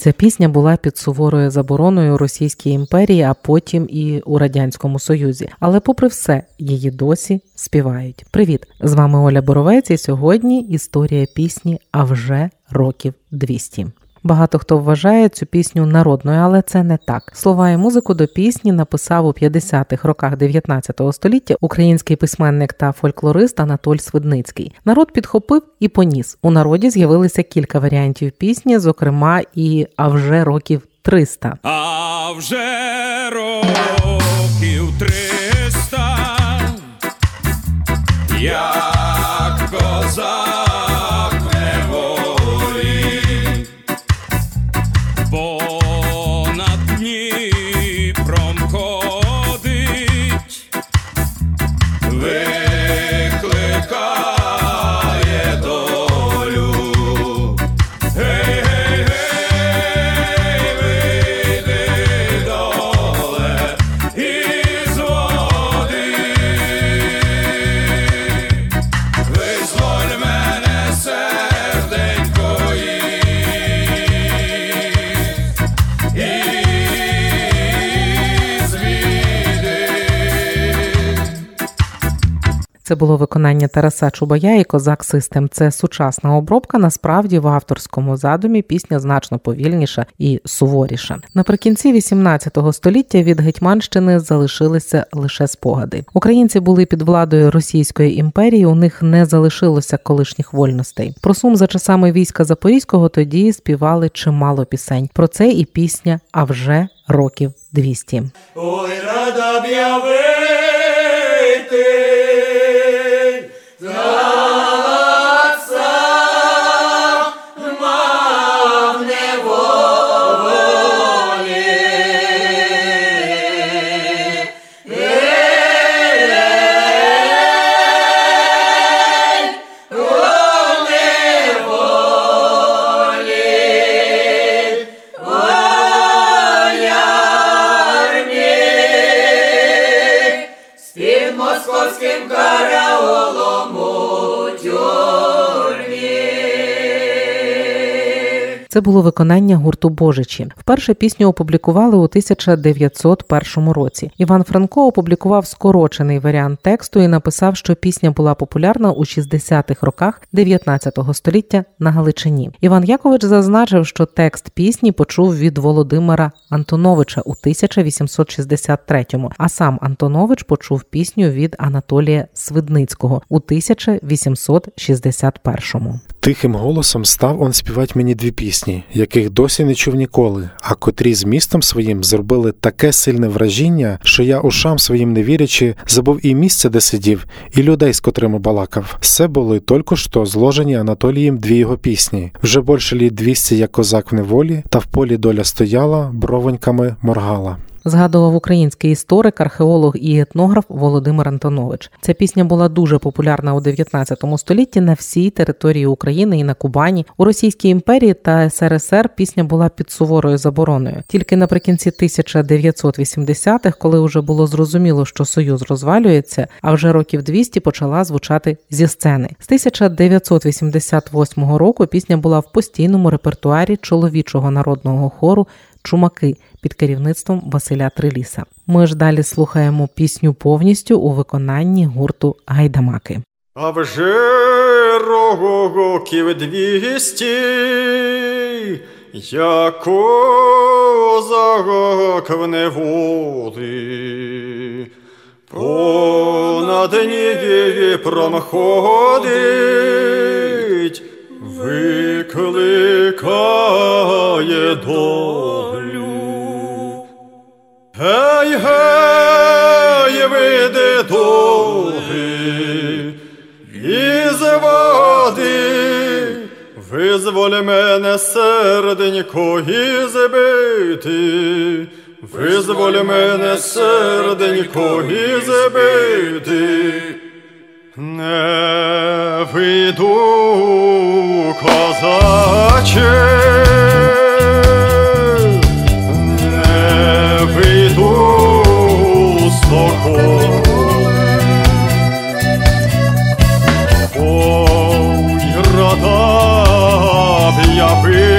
Ця пісня була під суворою забороною Російській імперії, а потім і у радянському союзі. Але, попри все, її досі співають. Привіт! З вами Оля Боровець. і Сьогодні історія пісні «А вже років 200». Багато хто вважає цю пісню народною, але це не так. Слова і музику до пісні написав у 50-х роках 19 століття український письменник та фольклорист Анатоль Свидницький. Народ підхопив і поніс. У народі з'явилися кілька варіантів пісні, зокрема і «А вже років 300». А вже років 300 як козак. Це було виконання Тараса Чубая і Козак Систем. Це сучасна обробка. Насправді в авторському задумі пісня значно повільніша і суворіша. Наприкінці 18 століття від Гетьманщини залишилися лише спогади. Українці були під владою Російської імперії. У них не залишилося колишніх вольностей. Про сум за часами війська Запорізького тоді співали чимало пісень. Про це і пісня, а вже років 200. Ой, рада б Це було виконання гурту Божичі. Вперше пісню опублікували у 1901 році. Іван Франко опублікував скорочений варіант тексту і написав, що пісня була популярна у 60-х роках 19 століття на Галичині. Іван Якович зазначив, що текст пісні почув від Володимира Антоновича у 1863-му, а сам Антонович почув пісню від Анатолія Свидницького у 1861-му. Тихим голосом став он співати мені дві пісні, яких досі не чув ніколи, а котрі з містом своїм зробили таке сильне вражіння, що я ушам своїм не вірячи, забув і місце, де сидів, і людей, з котрими балакав. Все були тільки що зложені Анатолієм дві його пісні. Вже більше літ 200 як козак в неволі, та в полі доля стояла, бровоньками моргала згадував український історик, археолог і етнограф Володимир Антонович. Ця пісня була дуже популярна у 19 столітті на всій території України і на Кубані. У Російській імперії та СРСР пісня була під суворою забороною. Тільки наприкінці 1980-х, коли вже було зрозуміло, що союз розвалюється, а вже років 200 почала звучати зі сцени. З 1988 року пісня була в постійному репертуарі чоловічого народного хору Чумаки під керівництвом Василя Триліса. Ми ж далі слухаємо пісню повністю у виконанні гурту Гайдамаки. А вже років двісті, як козак в неволі, понад неї промходить, викликає долю. Гей, гей, види долги, із води, визволь мене серденько із бити, визволь мене серденько із бити. Не вийду, козаче, Ой, рада б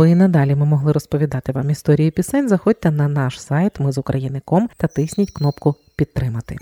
Аби і надалі ми могли розповідати вам історії пісень, заходьте на наш сайт Ми з та тисніть кнопку Підтримати.